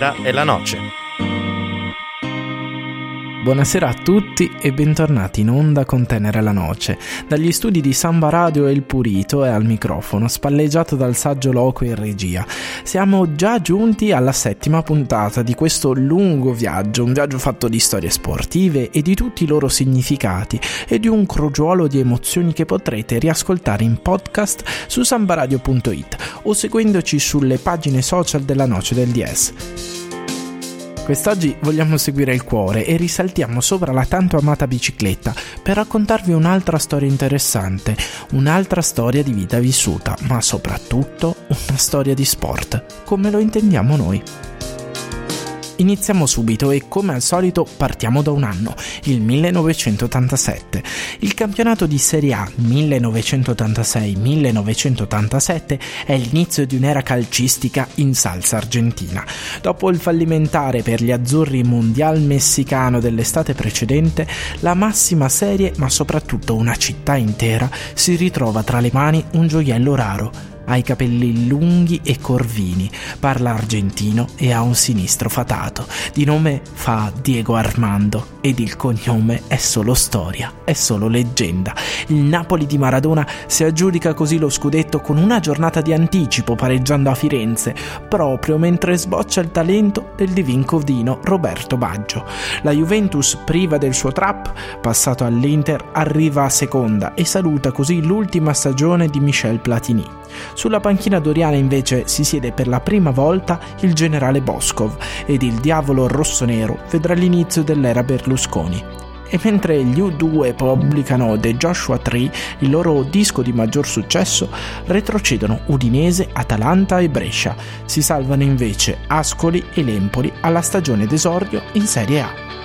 Tenera e la noce. Buonasera a tutti e bentornati in onda con Tenere la Noce. Dagli studi di Samba Radio e il Purito e al microfono, spalleggiato dal saggio loco in regia. Siamo già giunti alla settima puntata di questo lungo viaggio, un viaggio fatto di storie sportive e di tutti i loro significati e di un crogiuolo di emozioni che potrete riascoltare in podcast su sambaradio.it o seguendoci sulle pagine social della Noce del DS. Quest'oggi vogliamo seguire il cuore e risaltiamo sopra la tanto amata bicicletta per raccontarvi un'altra storia interessante, un'altra storia di vita vissuta, ma soprattutto una storia di sport, come lo intendiamo noi. Iniziamo subito e come al solito partiamo da un anno, il 1987. Il campionato di Serie A 1986-1987 è l'inizio di un'era calcistica in salsa argentina. Dopo il fallimentare per gli azzurri mondial messicano dell'estate precedente, la massima serie, ma soprattutto una città intera, si ritrova tra le mani un gioiello raro ha i capelli lunghi e corvini, parla argentino e ha un sinistro fatato. Di nome fa Diego Armando ed il cognome è solo storia, è solo leggenda. Il Napoli di Maradona si aggiudica così lo scudetto con una giornata di anticipo pareggiando a Firenze, proprio mentre sboccia il talento del divin codino Roberto Baggio. La Juventus, priva del suo trap, passato all'Inter, arriva a seconda e saluta così l'ultima stagione di Michel Platini. Sulla panchina doriana invece si siede per la prima volta il generale Boscov ed il diavolo rossonero vedrà l'inizio dell'era Berlusconi. E mentre gli U2 pubblicano The Joshua Tree, il loro disco di maggior successo, retrocedono Udinese, Atalanta e Brescia. Si salvano invece Ascoli e Lempoli alla stagione d'esordio in Serie A.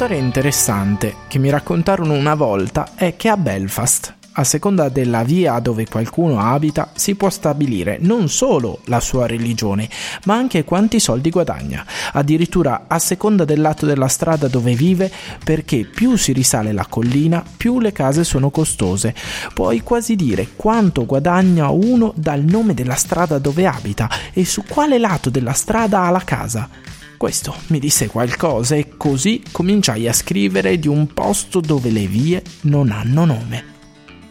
storia interessante che mi raccontarono una volta è che a Belfast, a seconda della via dove qualcuno abita, si può stabilire non solo la sua religione, ma anche quanti soldi guadagna, addirittura a seconda del lato della strada dove vive, perché più si risale la collina, più le case sono costose. Puoi quasi dire quanto guadagna uno dal nome della strada dove abita e su quale lato della strada ha la casa. Questo mi disse qualcosa e così cominciai a scrivere di un posto dove le vie non hanno nome.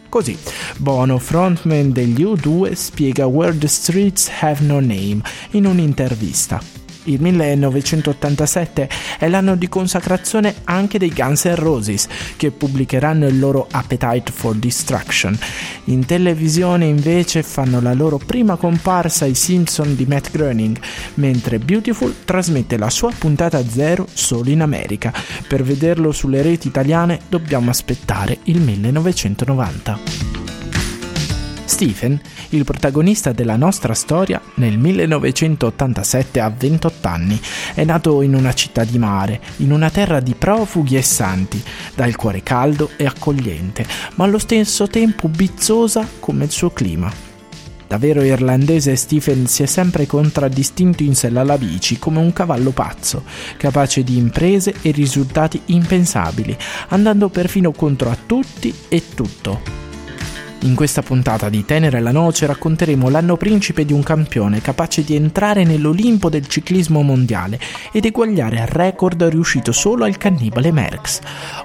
Così, Bono, frontman degli U2, spiega Where the Streets Have No Name in un'intervista. Il 1987 è l'anno di consacrazione anche dei Guns N' Roses, che pubblicheranno il loro Appetite for Destruction. In televisione invece fanno la loro prima comparsa i Simpson di Matt Groening, mentre Beautiful trasmette la sua puntata zero solo in America. Per vederlo sulle reti italiane dobbiamo aspettare il 1990. Stephen, il protagonista della nostra storia, nel 1987 ha 28 anni. È nato in una città di mare, in una terra di profughi e santi, dal cuore caldo e accogliente, ma allo stesso tempo bizzosa come il suo clima. Da vero irlandese Stephen si è sempre contraddistinto in sella alla bici come un cavallo pazzo, capace di imprese e risultati impensabili, andando perfino contro a tutti e tutto. In questa puntata di Tenere la Noce racconteremo l'anno principe di un campione capace di entrare nell'Olimpo del ciclismo mondiale ed eguagliare il record riuscito solo al cannibale Merckx.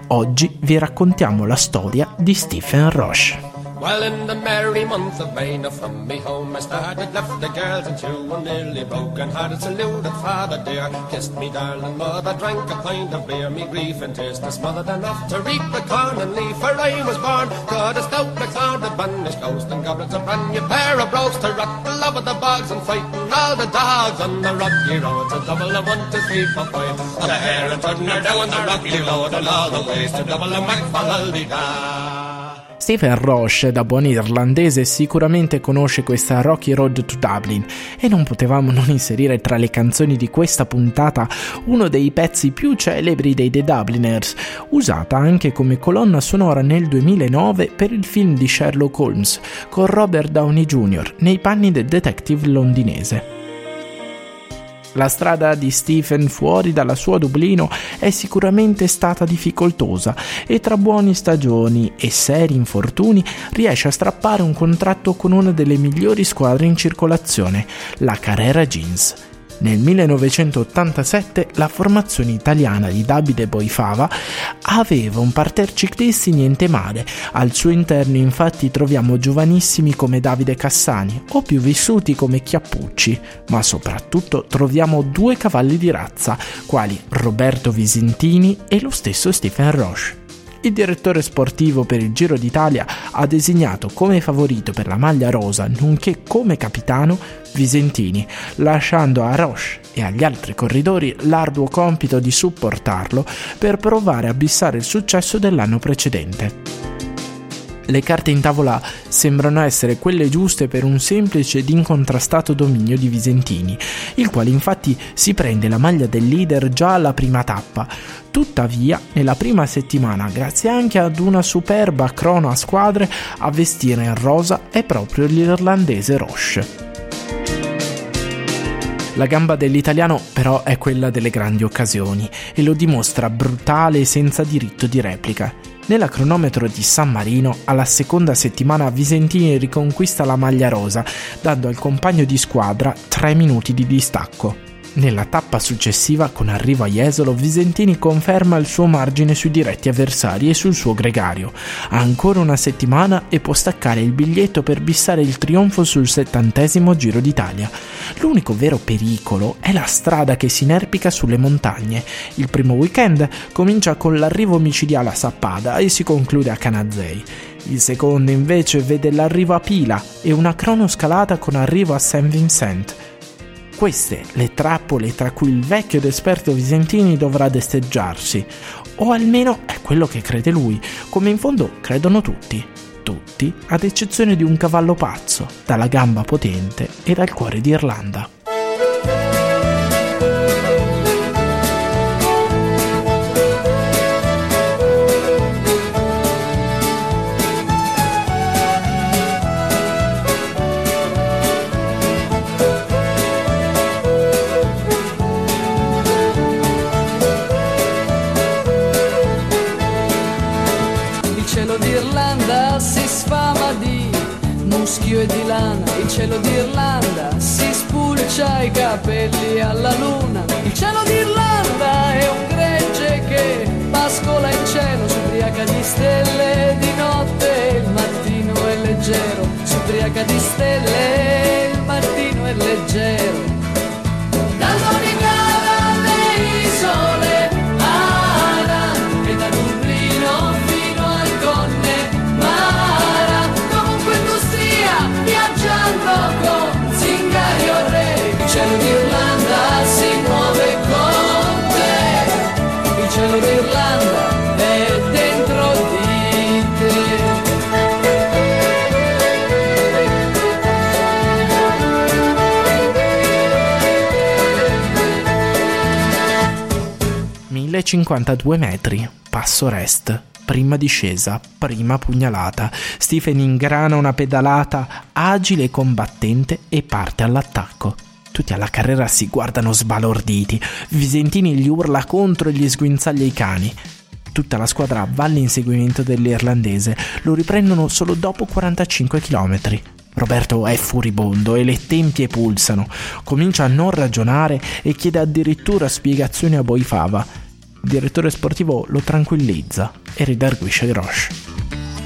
Oggi vi raccontiamo la storia di Stephen Roche. Well, in the merry month of May, now from me home I started, left the girls and two, and nearly broken hearted, saluted father dear, kissed me darling mother, drank a pint of beer, me grief and tears to smothered enough to reap the corn and leaf, for I was born, God a stout McLeod, a banished ghost, and goblins a brand new pair of brogues to rot the love of the bogs and fighting all the dogs on the rocky roads, a double of one, two, three, four, five, on the hare and turning her down the rocky road, and all the ways to double a mac for Stephen Roche, da buon irlandese, sicuramente conosce questa Rocky Road to Dublin e non potevamo non inserire tra le canzoni di questa puntata uno dei pezzi più celebri dei The Dubliners, usata anche come colonna sonora nel 2009 per il film di Sherlock Holmes con Robert Downey Jr. nei panni del detective londinese. La strada di Stephen fuori dalla sua Dublino è sicuramente stata difficoltosa e tra buone stagioni e seri infortuni riesce a strappare un contratto con una delle migliori squadre in circolazione, la Carrera Jeans. Nel 1987 la formazione italiana di Davide Boifava aveva un parterre ciclisti niente male, al suo interno infatti troviamo giovanissimi come Davide Cassani o più vissuti come Chiappucci, ma soprattutto troviamo due cavalli di razza, quali Roberto Visentini e lo stesso Stephen Roche il direttore sportivo per il Giro d'Italia ha designato come favorito per la maglia rosa, nonché come capitano, Visentini, lasciando a Roche e agli altri corridori l'arduo compito di supportarlo per provare a bissare il successo dell'anno precedente. Le carte in tavola sembrano essere quelle giuste per un semplice ed incontrastato dominio di Visentini, il quale infatti si prende la maglia del leader già alla prima tappa. Tuttavia, nella prima settimana, grazie anche ad una superba crono a squadre, a vestire in rosa è proprio l'irlandese Roche. La gamba dell'italiano però è quella delle grandi occasioni e lo dimostra brutale e senza diritto di replica. Nella cronometro di San Marino, alla seconda settimana Visentini riconquista la maglia rosa, dando al compagno di squadra 3 minuti di distacco. Nella tappa successiva, con arrivo a Jesolo, Visentini conferma il suo margine sui diretti avversari e sul suo gregario. Ha ancora una settimana e può staccare il biglietto per bissare il trionfo sul settantesimo Giro d'Italia. L'unico vero pericolo è la strada che si inerpica sulle montagne. Il primo weekend comincia con l'arrivo micidiale a Sappada e si conclude a Canazei. Il secondo invece vede l'arrivo a Pila e una cronoscalata con arrivo a Saint Vincent. Queste le trappole tra cui il vecchio ed esperto Visentini dovrà desteggiarsi, o almeno è quello che crede lui, come in fondo credono tutti. Tutti, ad eccezione di un cavallo pazzo, dalla gamba potente e dal cuore d'Irlanda. Muschio e di lana, il cielo d'Irlanda si spulcia i capelli alla luna. Il cielo d'Irlanda è un gregge che pascola in cielo, si di stelle di notte, il mattino è leggero, si di stelle, il mattino è leggero. 1052 metri, passo rest. Prima discesa, prima pugnalata. Stephen ingrana una pedalata agile e combattente e parte all'attacco. Tutti alla carrera si guardano sbalorditi. Visentini gli urla contro e gli sguinzaglia i cani. Tutta la squadra va all'inseguimento dell'irlandese. Lo riprendono solo dopo 45 km. Roberto è furibondo e le tempie pulsano. Comincia a non ragionare e chiede addirittura spiegazioni a Boifava. Direttore sportivo lo tranquillizza e ridarguisce Grosch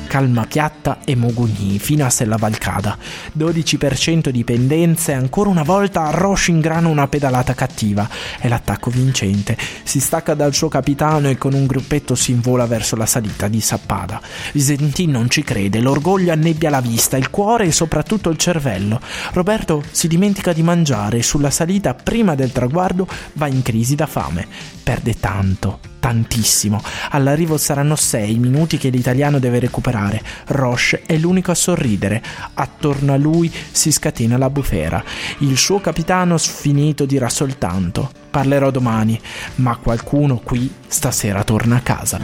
calma piatta e Mogugni fino a Sella Valcada. 12% di pendenza e ancora una volta Roche ingrana una pedalata cattiva. È l'attacco vincente. Si stacca dal suo capitano e con un gruppetto si invola verso la salita di Sappada. Visentin non ci crede, l'orgoglio annebbia la vista, il cuore e soprattutto il cervello. Roberto si dimentica di mangiare e sulla salita prima del traguardo va in crisi da fame. Perde tanto, tantissimo. All'arrivo saranno sei minuti che l'italiano deve recuperare. Roche è l'unico a sorridere. Attorno a lui si scatena la bufera. Il suo capitano sfinito dirà soltanto: Parlerò domani, ma qualcuno qui stasera torna a casa.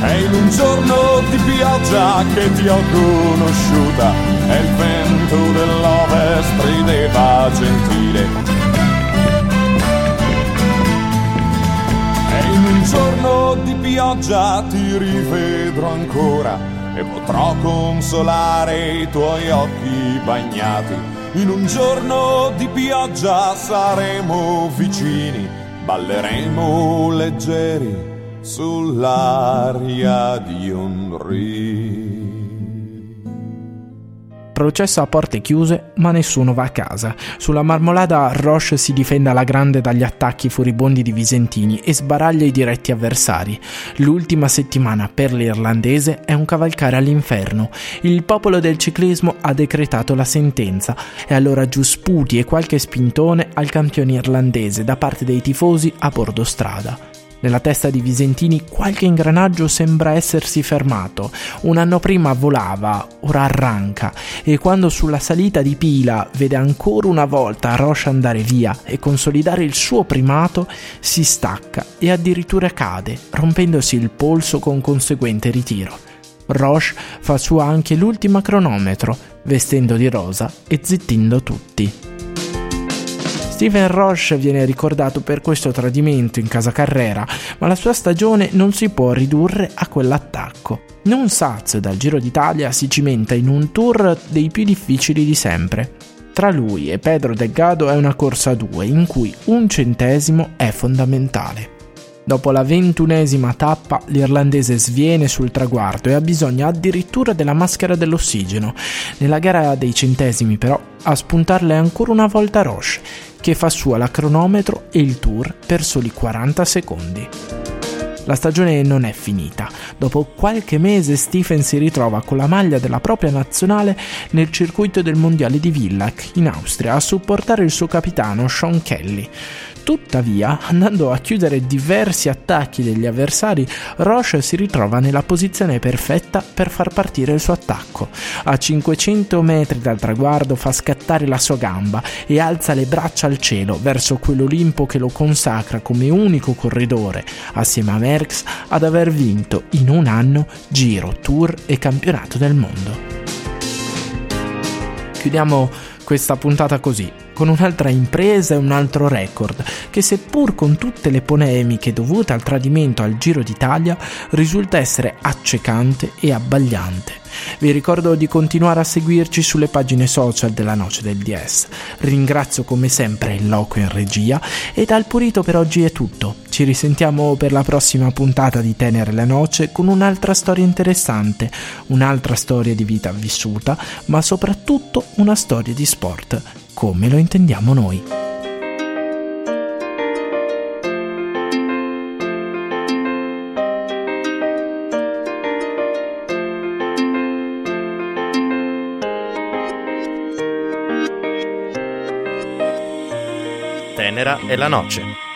È in un giorno di pioggia che ti ho conosciuta. E il vento dell'ovest rideva gentile giorno di pioggia ti rivedrò ancora e potrò consolare i tuoi occhi bagnati. In un giorno di pioggia saremo vicini, balleremo leggeri sull'aria di un rio. Processo a porte chiuse, ma nessuno va a casa. Sulla marmolada Roche si difende alla grande dagli attacchi furibondi di Visentini e sbaraglia i diretti avversari. L'ultima settimana per l'irlandese è un cavalcare all'inferno. Il popolo del ciclismo ha decretato la sentenza e allora giù sputi e qualche spintone al campione irlandese da parte dei tifosi a bordo strada. Nella testa di Visentini qualche ingranaggio sembra essersi fermato. Un anno prima volava, ora arranca e quando sulla salita di pila vede ancora una volta Roche andare via e consolidare il suo primato, si stacca e addirittura cade, rompendosi il polso con conseguente ritiro. Roche fa sua anche l'ultima cronometro, vestendo di rosa e zittendo tutti. Steven Roche viene ricordato per questo tradimento in casa Carrera, ma la sua stagione non si può ridurre a quell'attacco. Non sazio dal Giro d'Italia si cimenta in un tour dei più difficili di sempre. Tra lui e Pedro Delgado è una corsa a due in cui un centesimo è fondamentale. Dopo la ventunesima tappa, l'irlandese sviene sul traguardo e ha bisogno addirittura della maschera dell'ossigeno. Nella gara dei centesimi, però, a spuntarle ancora una volta Roche, che fa sua la cronometro e il tour per soli 40 secondi. La stagione non è finita. Dopo qualche mese Stephen si ritrova con la maglia della propria nazionale nel circuito del mondiale di Villach in Austria a supportare il suo capitano Sean Kelly. Tuttavia, andando a chiudere diversi attacchi degli avversari, Roche si ritrova nella posizione perfetta per far partire il suo attacco. A 500 metri dal traguardo fa scattare la sua gamba e alza le braccia al cielo verso quell'Olimpo che lo consacra come unico corridore, assieme a Merckx, ad aver vinto in un anno Giro, Tour e Campionato del Mondo. Chiudiamo questa puntata così con un'altra impresa e un altro record, che seppur con tutte le polemiche dovute al tradimento al Giro d'Italia, risulta essere accecante e abbagliante. Vi ricordo di continuare a seguirci sulle pagine social della Noce del DS. Ringrazio come sempre il Loco in regia e dal Purito per oggi è tutto. Ci risentiamo per la prossima puntata di Tenere la Noce con un'altra storia interessante, un'altra storia di vita vissuta, ma soprattutto una storia di sport come lo intendiamo noi. Tenera e la noce.